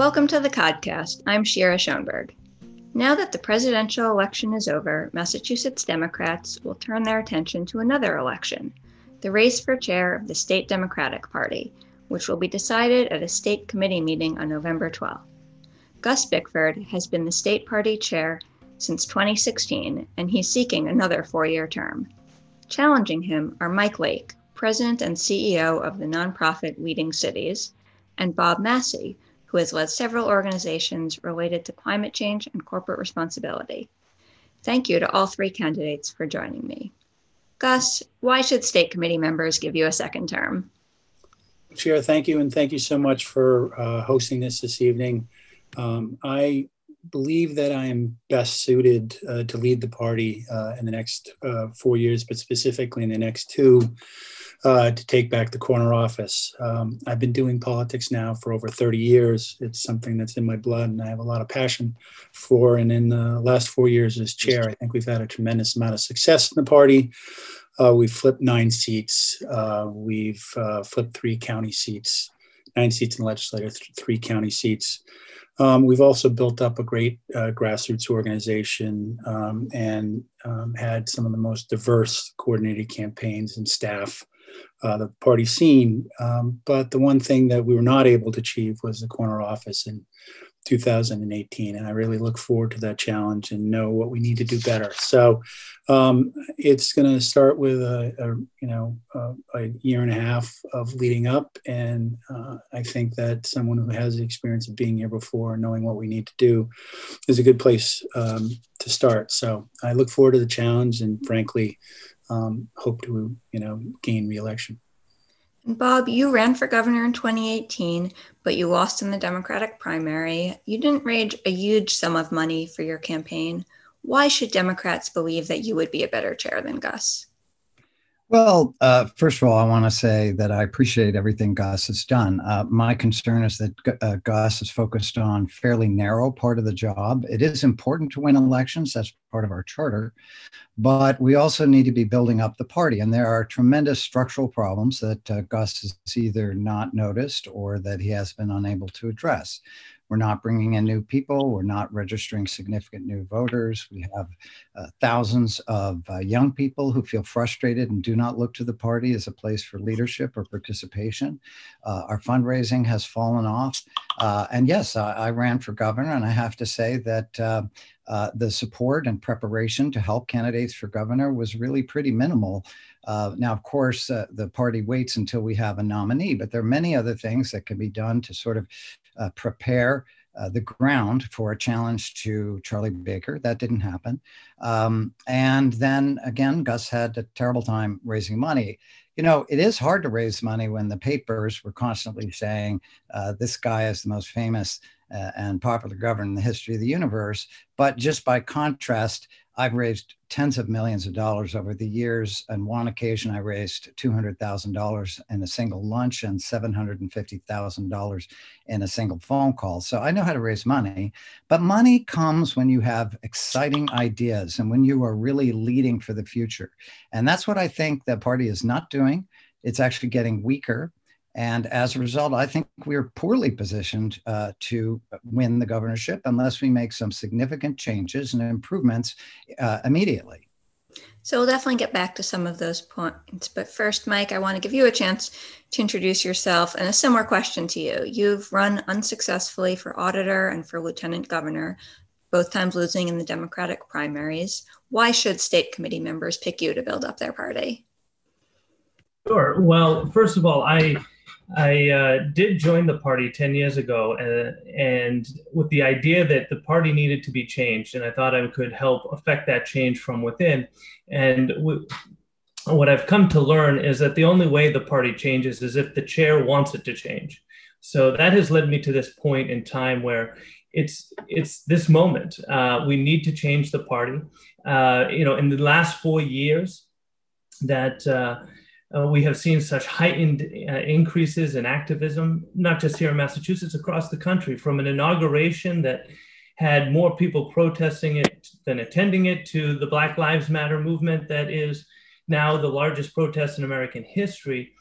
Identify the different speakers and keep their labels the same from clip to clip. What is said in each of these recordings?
Speaker 1: Welcome to the podcast. I'm Shira Schoenberg. Now that the presidential election is over, Massachusetts Democrats will turn their attention to another election the race for chair of the state Democratic Party, which will be decided at a state committee meeting on November 12th. Gus Bickford has been the state party chair since 2016, and he's seeking another four year term. Challenging him are Mike Lake, president and CEO of the nonprofit Leading Cities, and Bob Massie, who has led several organizations related to climate change and corporate responsibility. Thank you to all three candidates for joining me. Gus, why should state committee members give you a second term?
Speaker 2: Chair, thank you, and thank you so much for uh, hosting this this evening. Um, I believe that I am best suited uh, to lead the party uh, in the next uh, four years, but specifically in the next two, uh, to take back the corner office. Um, I've been doing politics now for over 30 years. It's something that's in my blood and I have a lot of passion for. And in the last four years as chair, I think we've had a tremendous amount of success in the party. Uh, we've flipped nine seats. We've flipped three county seats, nine seats in the legislature, th- three county seats. Um, we've also built up a great uh, grassroots organization um, and um, had some of the most diverse coordinated campaigns and staff uh, the party scene. Um, but the one thing that we were not able to achieve was the corner office in 2018, and I really look forward to that challenge and know what we need to do better. So um, it's going to start with a, a you know a, a, year and a half of leading up, and uh, I think that someone who has the experience of being here before, knowing what we need to do, is a good place um, to start. So I look forward to the challenge, and frankly um, hope to, you know, gain reelection.
Speaker 1: Bob, you ran for governor in 2018, but you lost in the Democratic primary. You didn't raise a huge sum of money for your campaign. Why should Democrats believe that you would be a better chair than Gus?
Speaker 3: Well, uh, first of all, I want to say that I appreciate everything Gus has done. Uh, my concern is that uh, Gus is focused on fairly narrow part of the job. It is important to win elections; that's part of our charter, but we also need to be building up the party. And there are tremendous structural problems that uh, Gus has either not noticed or that he has been unable to address. We're not bringing in new people. We're not registering significant new voters. We have uh, thousands of uh, young people who feel frustrated and do not look to the party as a place for leadership or participation. Uh, our fundraising has fallen off. Uh, and yes, I, I, ran for governor, and I have to say that. Uh, uh, the support and preparation to help candidates for governor was really pretty minimal. Uh, now, of course, uh, the party waits until we have a nominee, but there are many other things that can be done to sort of uh, prepare uh, the ground for a challenge to Charlie Baker. That didn't happen. Um, and then again, Gus had a terrible time raising money. You know, it is hard to raise money when the papers were constantly saying uh, this guy is the most famous uh, and popular governor in the history of the universe. But just by contrast, I've raised tens of millions of dollars over the years. On one occasion, I raised $200,000 in a single lunch and $750,000 in a single phone call. So I know how to raise money. But money comes when you have exciting ideas and when you are really leading for the future. And that's what I think the party is not doing. It's actually getting weaker. And as a result, I think we're poorly positioned uh, to win the governorship unless we make some significant changes and improvements uh, immediately.
Speaker 1: So we'll definitely get back to some of those points. But first, Mike, I want to give you a chance to introduce yourself and a similar question to you. You've run unsuccessfully for auditor and for lieutenant governor, both times losing in the Democratic primaries. Why should state committee members pick you to build up their party?
Speaker 4: Sure. Well, first of all, I I uh, did join the party 10 years ago uh, and with the idea that the party needed to be changed. And I thought I could help affect that change from within. And w- what I've come to learn is that the only way the party changes is if the chair wants it to change. So that has led me to this point in time where it's it's this moment. Uh, we need to change the party. Uh, you know, in the last four years, that uh, we have seen such heightened uh, increases in activism, not just here in Massachusetts, across the country, from an inauguration that had more people protesting it than attending it to the Black Lives Matter movement that is now the largest protest in American history.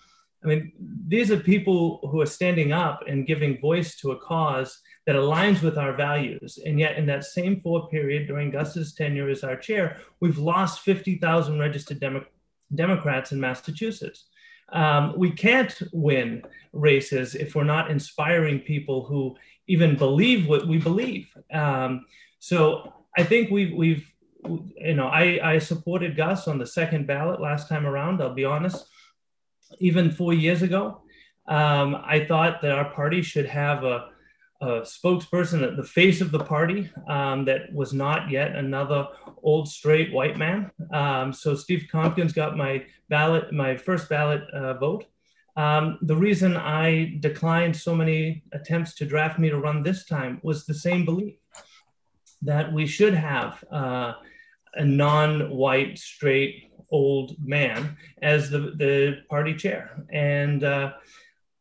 Speaker 4: I mean, these are people who are standing up and giving voice to a cause that aligns with our values. And yet, in that same four period during Gus's tenure as our chair, we've lost 50,000 registered Demo- Democrats in Massachusetts. Um, we can't win races if we're not inspiring people who even believe what we believe. Um, so I think we've, we've you know, I, I supported Gus on the second ballot last time around. I'll be honest. Even four years ago, um, I thought that our party should have a, a spokesperson at the face of the party um, that was not yet another old straight white man. Um, so Steve Tompkins got my ballot, my first ballot uh, vote. Um, the reason I declined so many attempts to draft me to run this time was the same belief that we should have uh, a non-white, straight, old man as the, the party chair. And uh,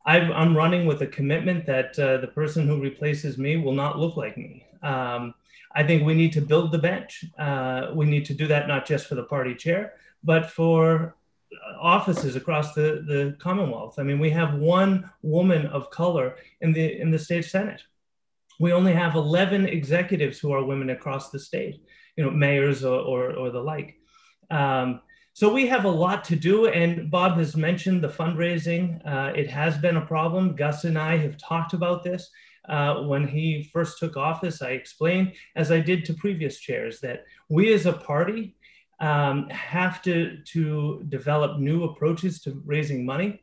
Speaker 4: i am running with a commitment that uh, the person who replaces me will not look like me. Um, I think we need to build the bench. Uh, we need to do that not just for the party chair, but for offices across the, the Commonwealth. I mean, we have one woman of color in the in the state senate. We only have 11 executives who are women across the state, you know, mayors or, or, or the like. Um, so we have a lot to do, and Bob has mentioned the fundraising. Uh, it has been a problem. Gus and I have talked about this. Uh, when he first took office, I explained, as I did to previous chairs, that we as a party um, have to, to develop new approaches to raising money.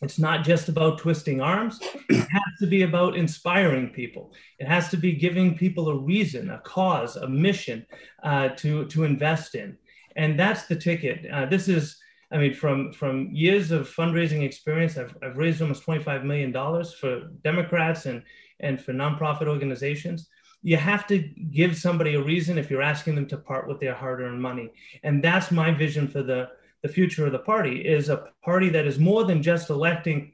Speaker 4: It's not just about twisting arms. It has to be about inspiring people. It has to be giving people a reason, a cause, a mission uh, to, to invest in. And that's the ticket. Uh, this is, I mean, from, from years of fundraising experience, I've, I've raised almost $25 million for Democrats and, and for nonprofit organizations. You have to give somebody a reason if you're asking them to part with their hard-earned money. And that's my vision for the the future of the party is a party that is more than just electing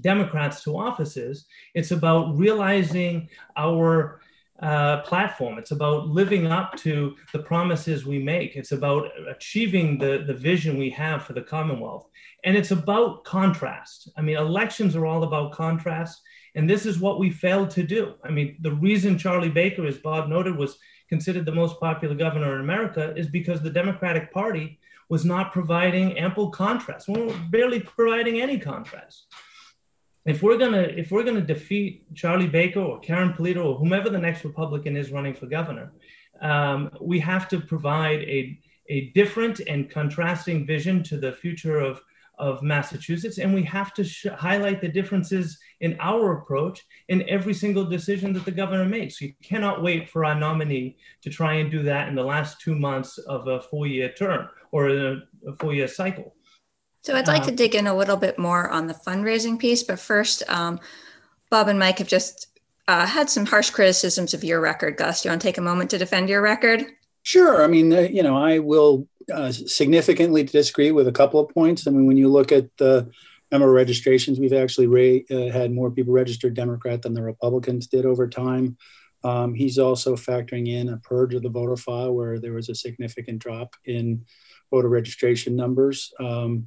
Speaker 4: democrats to offices. It's about realizing our uh, platform it's about living up to the promises we make it's about achieving the, the vision we have for the commonwealth and it's about contrast i mean elections are all about contrast and this is what we failed to do. I mean, the reason Charlie Baker, as Bob noted, was considered the most popular governor in America is because the Democratic Party was not providing ample contrast. We were barely providing any contrast. If we're gonna if we're gonna defeat Charlie Baker or Karyn Polito or whomever the next Republican is running for governor, um, we have to provide a a different and contrasting vision to the future of of Massachusetts, and we have to sh- highlight the differences in our approach in every single decision that the governor makes. You cannot wait for our nominee to try and do that in the last two months of a four-year term or a, a four-year cycle.
Speaker 1: So I'd like um, to dig in a little bit more on the fundraising piece, but first, um, Bob and Mike have just uh, had some harsh criticisms of your record. Gus, do you want to take a moment to defend your record?
Speaker 2: Sure. I mean, uh, you know, I will uh, significantly disagree with a couple of points. I mean, when you look at the number of registrations, we've actually uh, had more people registered Democrat than the Republicans did over time. Um, he's also factoring in a purge of the voter file where there was a significant drop in voter registration numbers. Um,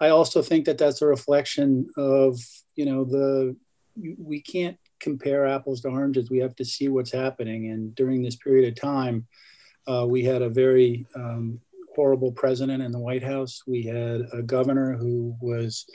Speaker 2: I also think that that's a reflection of, you know, the we can't compare apples to oranges. We have to see what's happening. And during this period of time, uh, we had a very um, horrible president in the White House. We had a governor who was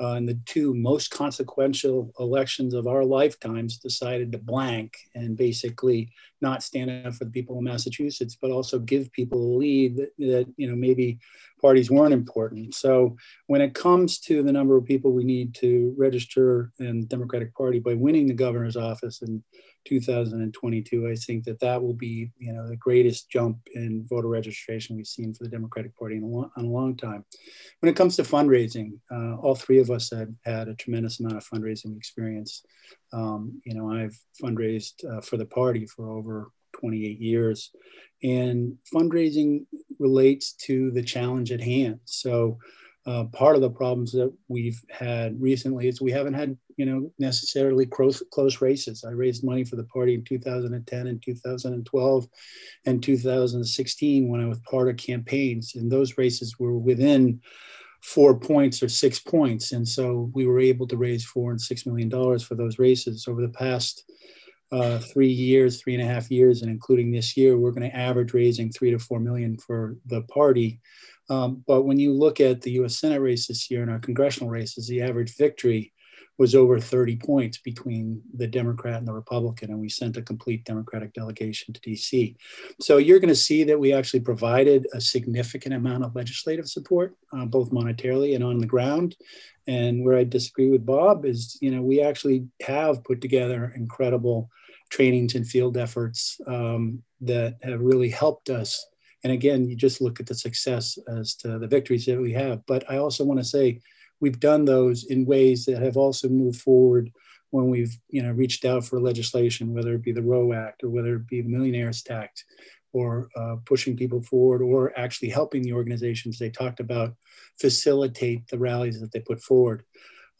Speaker 2: uh, in the two most consequential elections of our lifetimes decided to blank and basically not stand up for the people of Massachusetts, but also give people a lead that, that, you know maybe parties weren't important. So when it comes to the number of people we need to register in the Democratic Party by winning the governor's office and 2022. I think that that will be, you know, the greatest jump in voter registration we've seen for the Democratic Party in a long, in a long time. When it comes to fundraising, uh, all three of us had had a tremendous amount of fundraising experience. Um, you know, I've fundraised uh, for the party for over 28 years, and fundraising relates to the challenge at hand. So uh, part of the problems that we've had recently is we haven't had, you know, necessarily close, close races. I raised money for the party in 2010 and 2012 and 2016 when I was part of campaigns, and those races were within four points or six points, and so we were able to raise four and six million dollars for those races over the past uh, three years, three and a half years, and including this year, we're going to average raising three to four million for the party. Um, but when you look at the US Senate race this year and our congressional races, the average victory was over 30 points between the Democrat and the Republican, and we sent a complete Democratic delegation to DC. So you're going to see that we actually provided a significant amount of legislative support, uh, both monetarily and on the ground. And where I disagree with Bob is, you know, we actually have put together incredible trainings and field efforts um, that have really helped us. And again, you just look at the success as to the victories that we have. But I also want to say, we've done those in ways that have also moved forward when we've you know reached out for legislation, whether it be the Roe Act or whether it be the Millionaires Tax, or uh, pushing people forward, or actually helping the organizations they talked about facilitate the rallies that they put forward.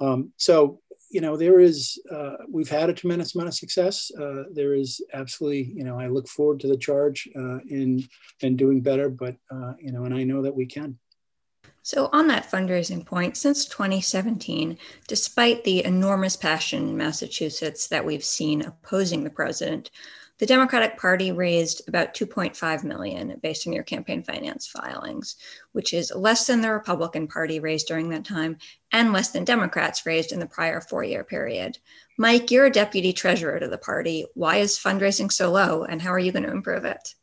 Speaker 2: Um, so you know there is uh, we've had a tremendous amount of success. Uh, there is absolutely you know I look forward to the charge uh, in in doing better, but uh, you know and I know that we can.
Speaker 1: So, on that fundraising point, since 2017, despite the enormous passion in Massachusetts that we've seen opposing the president, the Democratic Party raised about 2.5 million based on your campaign finance filings, which is less than the Republican Party raised during that time and less than Democrats raised in the prior four year period. Mike, you're a deputy treasurer to the party. Why is fundraising so low, and how are you going to improve it?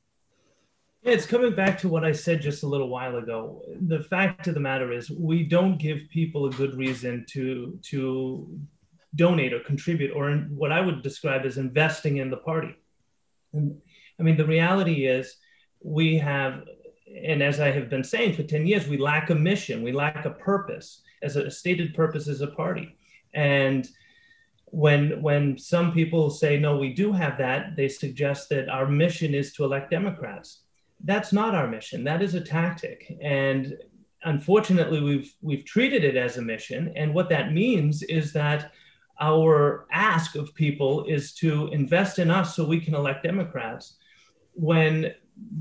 Speaker 4: Yeah, it's coming back to what I said just a little while ago. The fact of the matter is, we don't give people a good reason to to donate or contribute, or what I would describe as investing in the party. I mean, the reality is, we have, and as I have been saying for ten years, we lack a mission, we lack a purpose, as a stated purpose as a party, and when when some people say no we do have that they suggest that our mission is to elect democrats that's not our mission. That is a tactic. And unfortunately, we've we've treated it as a mission. And what that means is that our ask of people is to invest in us so we can elect Democrats. When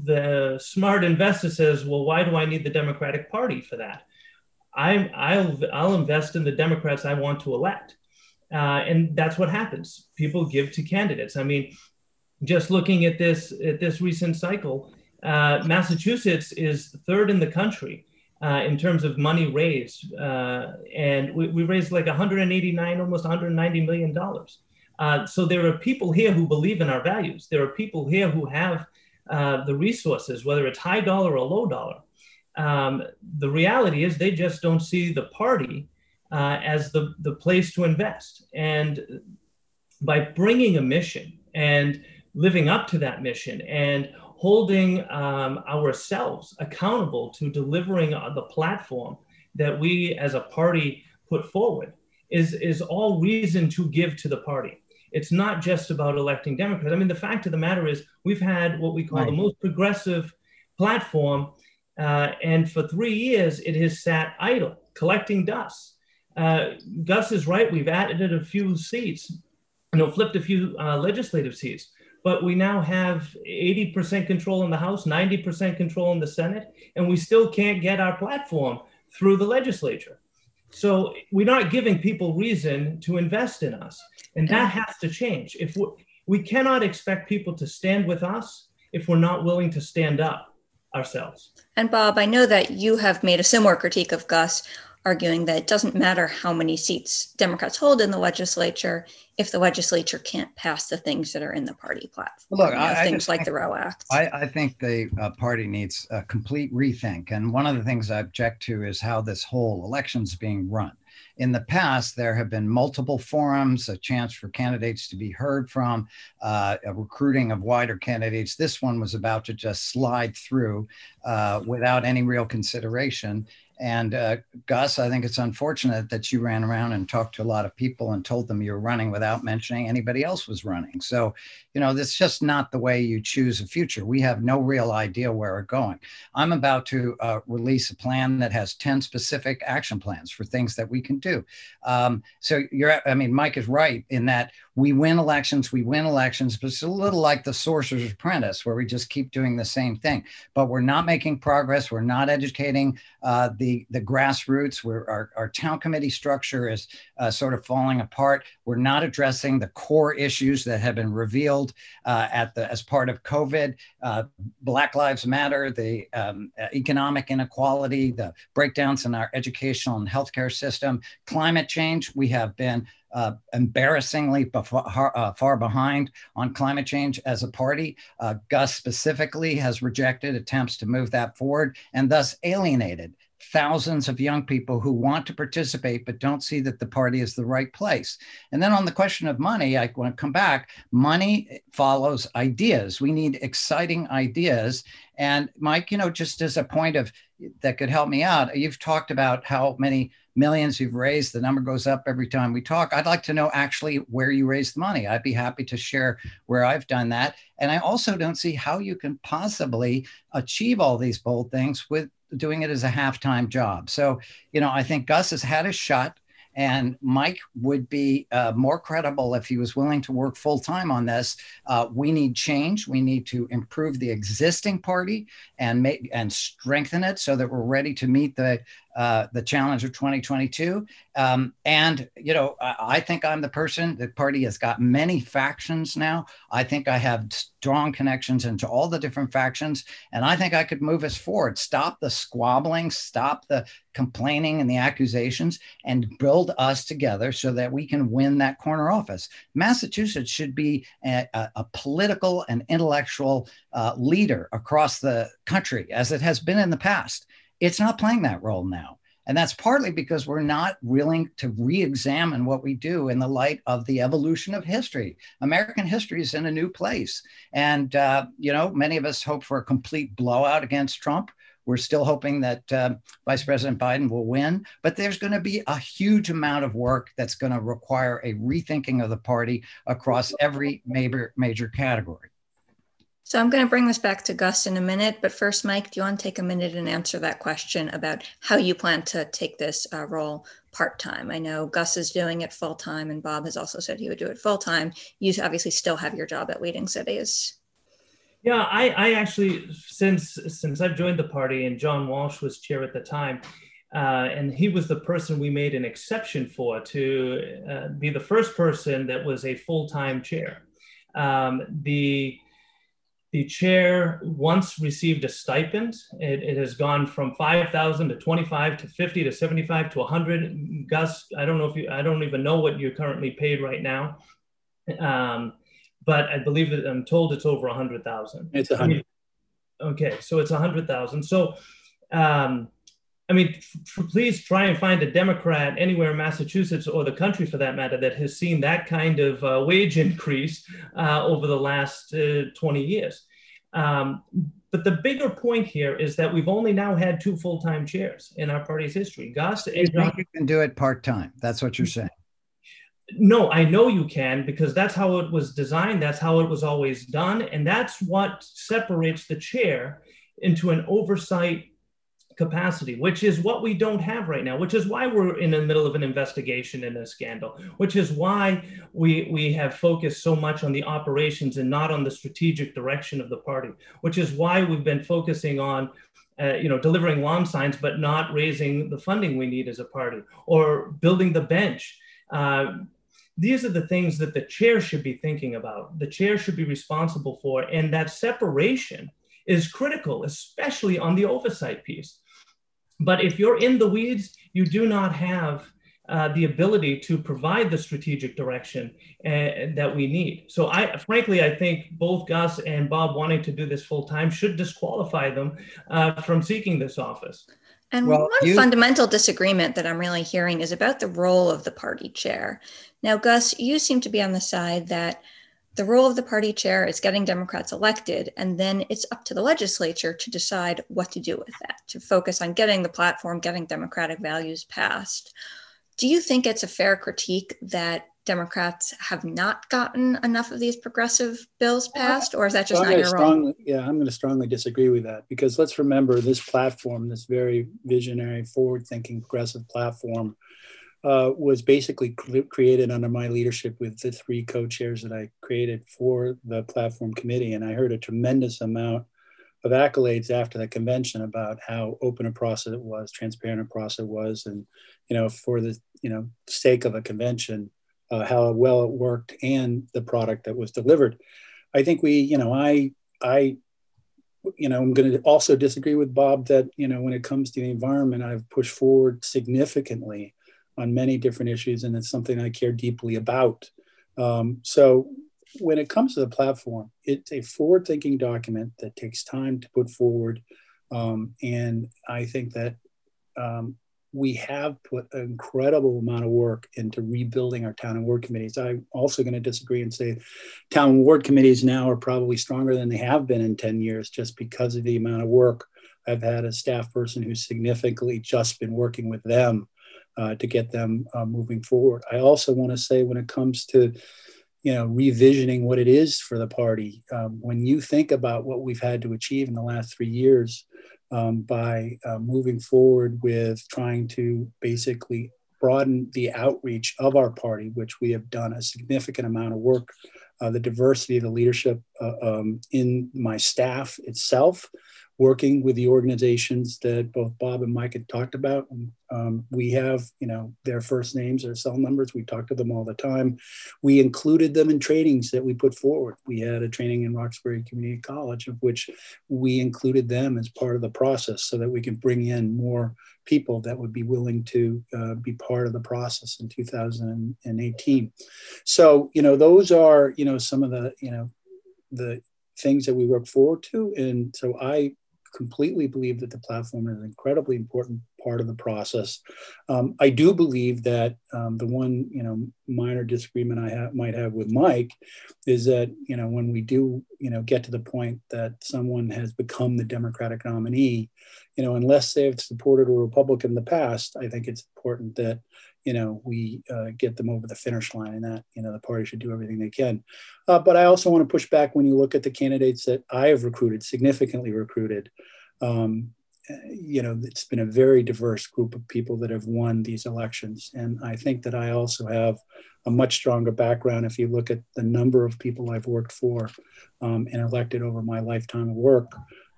Speaker 4: the smart investor says, "Well, why do I need the Democratic Party for that?" I, I'll I'll invest in the Democrats I want to elect, uh, and that's what happens. People give to candidates. I mean, just looking at this at this recent cycle, uh, Massachusetts is third in the country uh, in terms of money raised, uh, and we, we, raised like 189, almost 190 million dollars. Uh, so there are people here who believe in our values. There are people here who have uh, the resources, whether it's high dollar or low dollar. Um, the reality is they just don't see the party as the, the place to invest. And by bringing a mission and living up to that mission and holding um, ourselves accountable to delivering the platform that we as a party put forward is, is all reason to give to the party. It's not just about electing Democrats. I mean, the fact of the matter is, we've had what we call right. the most progressive platform, uh, and for three years it has sat idle, collecting dust. Uh, Gus is right. We've added a few seats, you know, flipped a few uh, legislative seats but we now have 80% control in the House, 90% control in the Senate, and we still can't get our platform through the legislature. So we're not giving people reason to invest in us, and that has to change. If we, we cannot expect people to stand with us if we're not willing to stand up ourselves.
Speaker 1: And Bob, I know that you have made a similar critique of Gus arguing that it doesn't matter how many seats Democrats hold in the legislature if the legislature can't pass the things that are in the party platform.
Speaker 3: Look,
Speaker 1: you know,
Speaker 3: I,
Speaker 1: things
Speaker 3: I
Speaker 1: like the Roe Act.
Speaker 3: I, I think the uh, party needs a complete rethink. And one of the things I object to is how this whole election is being run. In the past, there have been multiple forums, a chance for candidates to be heard from, uh, a recruiting of wider candidates. This one was about to just slide through uh, without any real consideration. And uh, Gus, I think it's unfortunate that you ran around and talked to a lot of people and told them you were running without mentioning anybody else was running. So, you know, that's just not the way you choose a future. We have no real idea where we're going. I'm about to uh, release a plan that has 10 specific action plans for things that we can do. Um, so you're, I mean, Mike is right in that we win elections, we win elections, but it's a little like the sorcerer's apprentice where we just keep doing the same thing, but we're not making progress. We're not educating uh, the the, grassroots, our, our town committee structure is uh, sort of falling apart. We're not addressing the core issues that have been revealed uh, at the, as part of COVID. Uh, Black Lives Matter, the um, economic inequality, the breakdowns in our educational and healthcare system, climate change. We have been uh, embarrassingly far, uh, far, behind on climate change as a party. Uh, Gus specifically has rejected attempts to move that forward and thus alienated thousands of young people who want to participate but don't see that the party is the right place. And then on the question of money, I want to come back. Money follows ideas. We need exciting ideas. And Mike, you know, just as a point of that could help me out, you've talked about how many millions you've raised. The number goes up every time we talk. I'd like to know actually where you raised the money. I'd be happy to share where I've done that. And I also don't see how you can possibly achieve all these bold things with doing it as a half-time job. So, you know, I think Gus has had a shot and Mike would be uh, more credible if he was willing to work full time on this. Uh, we need change. We need to improve the existing party and make and strengthen it so that we're ready to meet the uh, the challenge of 2022. Um, and, you know, I, I, think I'm the person. The party has got many factions now. I think I have strong connections into all the different factions. And I think I could move us forward, stop the squabbling, stop the complaining and the accusations, and build us together so that we can win that corner office. Massachusetts should be a, a, a political and intellectual uh, leader across the country, as it has been in the past. It's not playing that role now. And that's partly because we're not willing to re examine what we do in the light of the evolution of history. American history is in a new place. And, uh, you know, many of us hope for a complete blowout against Trump. We're still hoping that uh, Vice President Biden will win, but there's going to be a huge amount of work that's going to require a rethinking of the party across every major, major category.
Speaker 1: So I'm going to bring this back to Gus in a minute, but first, Mike, do you want to take a minute and answer that question about how you plan to take this uh, role part time? I know Gus is doing it full time, and Bob has also said he would do it full time. You obviously still have your job at Leading Cities.
Speaker 4: Yeah, I, I actually since since I've joined the party, and John Walsh was chair at the time. Uh, and he was the person we made an exception for to uh, be the first person that was a full-time chair. Um, the the chair once received a stipend. It, it has gone from 5,000 to 25 to 50 to 75 to 100. Gus, I don't know if you, I don't even know what you're currently paid right now. Um, but I believe that I'm told it's over 100,000.
Speaker 2: It's 100.
Speaker 4: Okay, so it's 100,000. So, um, I mean, please try and find a Democrat anywhere in Massachusetts or the country for that matter that has seen that kind of uh, wage increase uh, over the last uh, 20 years. Um, but the bigger point here is that we've only now had two full time chairs in our party's history. Gus
Speaker 3: you think you can do it part time. That's what you're saying.
Speaker 4: No, I know you can because that's how it was designed. That's how it was always done. And that's what separates the chair into an oversight capacity, which is what we don't have right now, which is why we're in the middle of an investigation in a scandal, which is why we, we have focused so much on the operations and not on the strategic direction of the party, which is why we've been focusing on uh, you know, delivering lawn signs, but not raising the funding we need as a party or building the bench. Uh, these are the things that the chair should be thinking about. The chair should be responsible for, and that separation is critical, especially on the oversight piece. But if you're in the weeds, you do not have uh, the ability to provide the strategic direction uh, that we need. So I, frankly, I think both Gus and Bob wanting to do this full time should disqualify them uh, from seeking this office.
Speaker 1: And well, one you... fundamental disagreement that I'm really hearing is about the role of the party chair. Now, Gus, you seem to be on the side that the role of the party chair is getting Democrats elected, and then it's up to the legislature to decide what to do with that, to focus on getting the platform, getting Democratic values passed. Do you think it's a fair critique that Democrats have not gotten enough of these progressive bills passed, or is that just not your
Speaker 2: strongly, role? Yeah, I'm going to strongly disagree with that because let's remember this platform, this very visionary, forward-thinking, progressive platform, uh, was basically created under my leadership with the three co-chairs that I created for the platform committee. And I heard a tremendous amount of accolades after the convention about how open a process it was, transparent a process it was, and you know, for the you know sake of a convention, uh, how well it worked and the product that was delivered. I think we, you know, I I you know, I'm going to also disagree with Bob that, you know, when it comes to the environment, I've pushed forward significantly on many different issues, and it's something I care deeply about. Um, so when it comes to the platform, it's a forward thinking document that takes time to put forward. Um, and I think that um, we have put an incredible amount of work into rebuilding our town and ward committees. I'm also going to disagree and say town and ward committees now are probably stronger than they have been in 10 years just because of the amount of work. I've had a staff person who's significantly just been working with them uh, to get them uh, moving forward. I also want to say when it comes to you know revisioning what it is for the party um, when you think about what we've had to achieve in the last three years um, by uh, moving forward with trying to basically broaden the outreach of our party, which we have done a significant amount of work. Uh, the diversity of the leadership uh, um, in my staff itself, working with the organizations that both Bob and Mike had talked about. Um, we have, you know, their first names, their cell numbers. We talk to them all the time. We included them in trainings that we put forward. We had a training in Roxbury Community College of which we included them as part of the process so that we can bring in more people that would be willing to uh, be part of the process in 2018. So, you know, those are, you know, some of the, you know, the things that we work forward to. And so I completely believe that the platform is incredibly important part of the process. Um, I do believe that um, the one you know minor disagreement I have, might have with Mike is that you know when we do you know get to the point that someone has become the Democratic nominee, you know unless they've supported a Republican in the past, I think it's important that you know we uh, get them over the finish line and that you know the party should do everything they can uh, but i also want to push back when you look at the candidates that i have recruited significantly recruited um, you know it's been a very diverse group of people that have won these elections and i think that i also have a much stronger background if you look at the number of people i've worked for um, and elected over my lifetime of work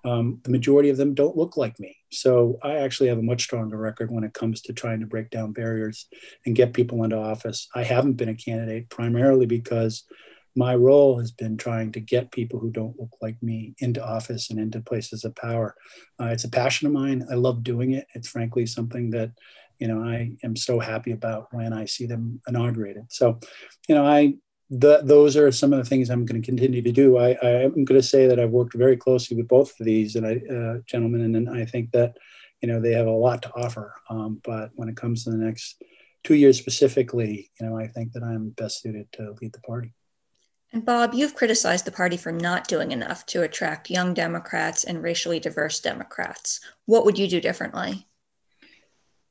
Speaker 2: um, the majority of them don't look like me. So I actually have a much stronger record when it comes to trying to break down barriers and get people into office. I haven't been a candidate primarily because my role has been trying to get people who don't look like me into office and into places of power. Uh, it's a passion of mine. I love doing it. It's frankly something that you know I am so happy about when I see them inaugurated. So, you know, I the, those are some of the things I'm going to continue to do. I, am going to say that I've worked very closely with both of these and I, uh, gentlemen, and, and, I think that you know they have a lot to offer. Um, but when it comes to the next two years specifically, you know, I think that I'm best suited to lead the party.
Speaker 1: And Bob, you've criticized the party for not doing enough to attract young Democrats and racially diverse Democrats. What would you do differently?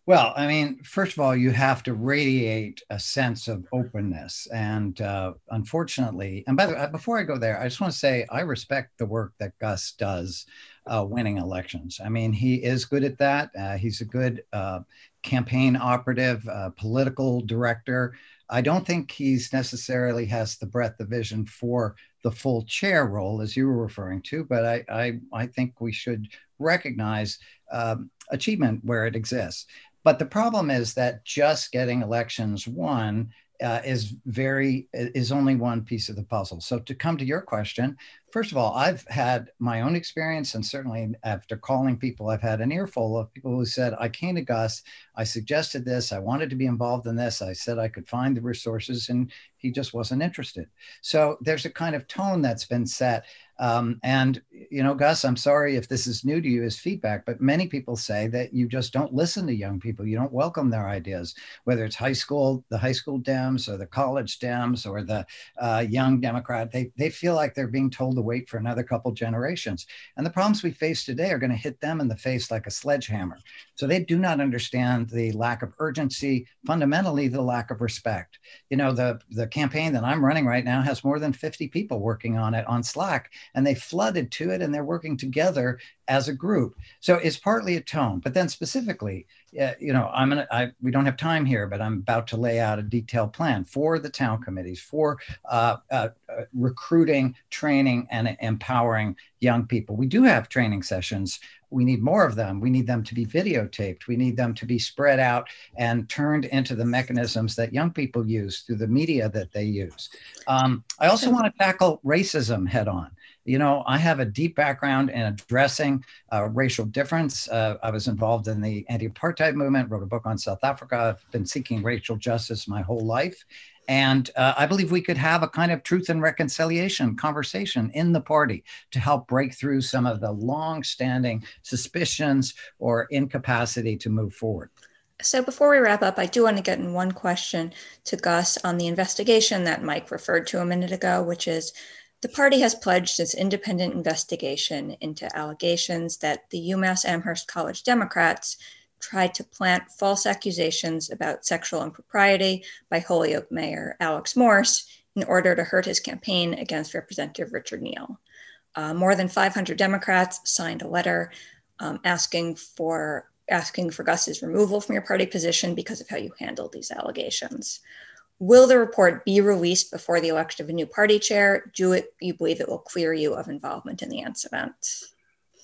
Speaker 3: Well, I mean, first of all, you have to radiate a sense of openness. And uh, unfortunately, and by the way, before I go there, I just want to say I respect the work that Gus does uh, winning elections. I mean, he is good at that. Uh, he's a good uh, campaign operative, uh, political director. I don't think he's necessarily has the breadth of vision for the full chair role, as you were referring to, but I, I, I think we should recognize um, achievement where it exists. But the problem is that just getting elections won uh, is very is only one piece of the puzzle. So to come to your question, first of all, I've had my own experience, and certainly after calling people, I've had an earful of people who said, "I came to Gus, I suggested this, I wanted to be involved in this, I said I could find the resources, and he just wasn't interested." So there's a kind of tone that's been set um, and, you know, Gus, I'm sorry if this is new to you as feedback, but many people say that you just don't listen to young people. You don't welcome their ideas, whether it's high school, the high school Dems or the college Dems or the uh, young Democrat. They, they feel like they're being told to wait for another couple generations. And the problems we face today are going to hit them in the face like a sledgehammer. So they do not understand the lack of urgency, fundamentally, the lack of respect. You know, the, the campaign that I'm running right now has more than 50 people working on it on Slack and they flooded to it and they're working together as a group. So it's partly a tone, but then specifically, uh, you know, I'm gonna, I, we don't have time here, but I'm about to lay out a detailed plan for the town committees for uh, uh, uh recruiting, training, and empowering young people. We do have training sessions. We need more of them. We need them to be videotaped. We need them to be spread out and turned into the mechanisms that young people use through the media that they use. Um, I also want to tackle racism head on. You know, I have a deep background in addressing uh, racial difference. Uh, I was involved in the anti apartheid movement, wrote a book on South Africa. I've been seeking racial justice my whole life. And uh, I believe we could have a kind of truth and reconciliation conversation in the party to help break through some of the long standing suspicions or incapacity to move forward.
Speaker 1: So, before we wrap up, I do want to get in one question to Gus on the investigation that Mike referred to a minute ago, which is the party has pledged its independent investigation into allegations that the UMass Amherst College Democrats tried to plant false accusations about sexual impropriety by Holyoke Mayor Alex Morse in order to hurt his campaign against Representative Richard Neal. Uh, more than 500 Democrats signed a letter um, asking for asking for Gus's removal from your party position because of how you handled these allegations. Will the report be released before the election of a new party chair? Do it, you believe it will clear you of involvement in the incident?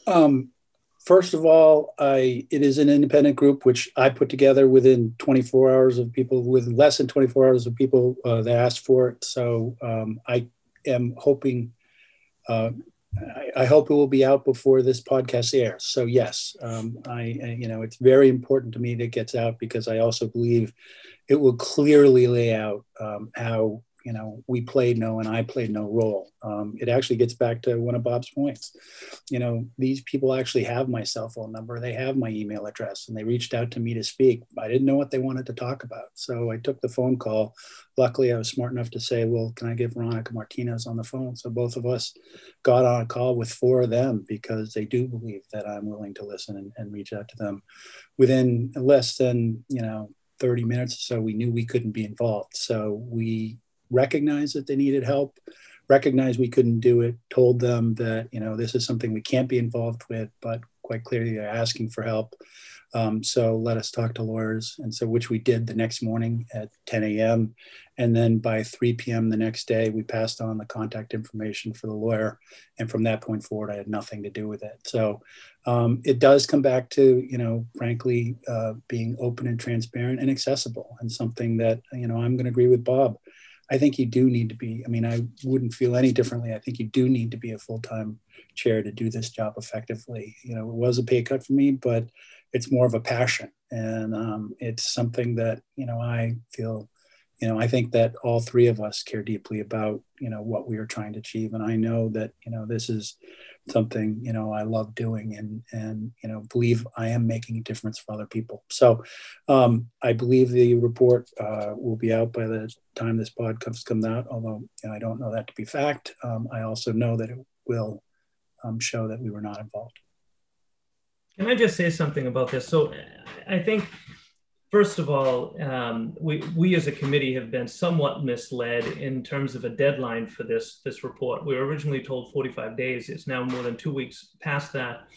Speaker 2: Um, First of all, I it is an independent group which I put together within 24 hours of people with less than 24 hours of people uh, that asked for it. So um, I am hoping. Uh, I, I, hope it will be out before this podcast airs. So yes, um, I, I, you know it's very important to me that it gets out because I also believe it will clearly lay out um, how you know, we played no and I played no role. Um, it actually gets back to one of Bob's points. You know, these people actually have my cell phone number, they have my email address, and they reached out to me to speak. I didn't know what they wanted to talk about. So I took the phone call. Luckily, I was smart enough to say, Well, can I get Veronica Martinez on the phone? So both of us got on a call with four of them because they do believe that I'm willing to listen and, and reach out to them within less than, you know, 30 minutes or so, we knew we couldn't be involved. So we recognized that they needed help, recognized we couldn't do it, told them that, you know, this is something we can't be involved with, but quite clearly they're asking for help. Um, so let us talk to lawyers. And so, which we did the next morning at 10 a.m. And then by 3 p.m. the next day, we passed on the contact information for the lawyer. And from that point forward, I had nothing to do with it. So um, it does come back to, you know, frankly, uh, being open and transparent and accessible and something that, you know, I'm going to agree with Bob. I think you do need to be. I mean, I wouldn't feel any differently. I think you do need to be a full time chair to do this job effectively. You know, it was a pay cut for me, but it's more of a passion, and um, it's something that you know I feel. You know, I think that all three of us care deeply about you know what we are trying to achieve, and I know that you know this is something you know I love doing and and you know believe I am making a difference for other people. So um, I believe the report uh, will be out by the time this podcast comes out. Although you know, I don't know that to be fact, um, I also know that it will um, show that we were not involved.
Speaker 4: Can I just say something about this? So I think First of all, um, we, we as a committee have been somewhat misled in terms of a deadline for this, this report. We were originally told 45 days. It's now more than two weeks past that.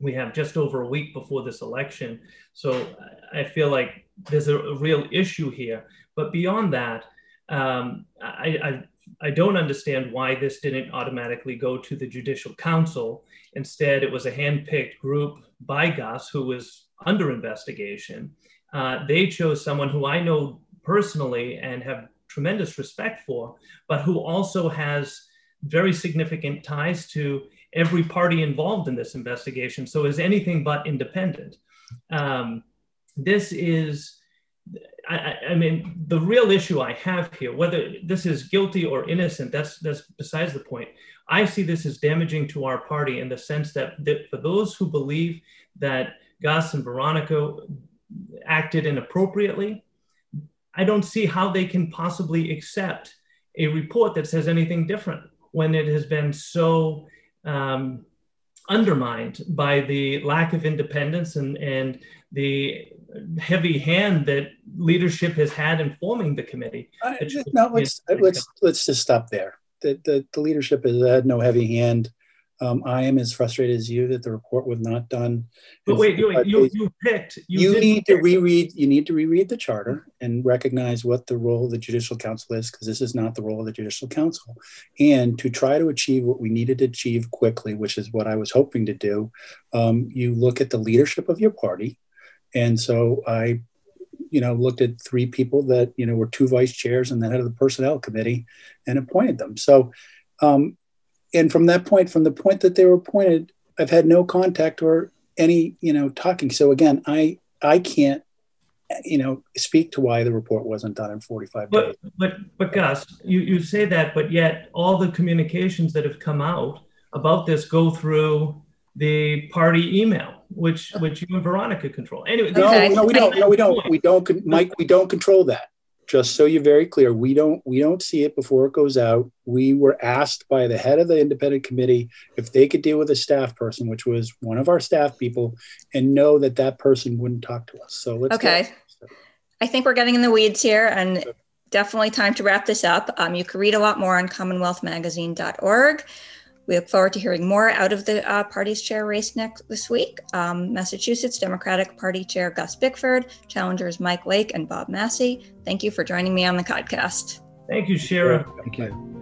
Speaker 4: We have just over a week before this election. So I feel like there's a, real issue here. But beyond that, um, I, I, I don't understand why this didn't automatically go to the Judicial Council. Instead, it was a handpicked group by Gus who was under investigation uh, they chose someone who I know personally and have tremendous respect for, but who also has very significant ties to every party involved in this investigation. So is anything but independent. Um, this is, I, I, mean, the real issue I have here, whether this is guilty or innocent, that's that's besides the point. I see this as damaging to our party in the sense that, that for those who believe that Gus and Veronica acted inappropriately, I don't see how they can possibly accept a report that says anything different when it has been so um, undermined by the lack of independence and, and the heavy hand that leadership has had in forming the committee.
Speaker 2: Uh, no, let's, let's, let's just stop there. that the, the leadership has had no heavy hand. Um, I am as frustrated as you that the report was not done.
Speaker 4: But wait, you, you, you picked.
Speaker 2: You,
Speaker 4: did
Speaker 2: need to reread. You need to reread the charter and recognize what the role of the judicial council is, because this is not the role of the judicial council. And to try to achieve what we needed to achieve quickly, which is what I was hoping to do, um, you look at the leadership of your party, and so I, you know, looked at three people that you know were two vice chairs and the head of the personnel committee, and appointed them. So. Um, and from that point, from the point that they were appointed, I've had no contact or any, you know, talking. So again, I I can't, you know, speak to why the report wasn't done in 45 days.
Speaker 4: But but but Gus, you, you say that, but yet all the communications that have come out about this go through the party email, which which you and Veronica control. Anyway,
Speaker 2: No, no, we don't. No, we don't. We don't. Mike, we don't control that. Just so you're very clear, we don't. We don't see it before it goes out. We were asked by the head of the independent committee if they could deal with a staff person, which was one of our staff people, and know that that person wouldn't talk to us. So let's.
Speaker 1: Okay. I think we're getting in the weeds here and definitely time to wrap this up. Um, you can read a lot more on commonwealthmagazine.org. We look forward to hearing more out of the uh, party's chair race next this week. Um, Massachusetts Democratic Party Chair Gus Bickford, challengers Mike Lake and Bob Massie. Thank you for joining me on the podcast.
Speaker 4: thank you, Shira.
Speaker 3: Thank you.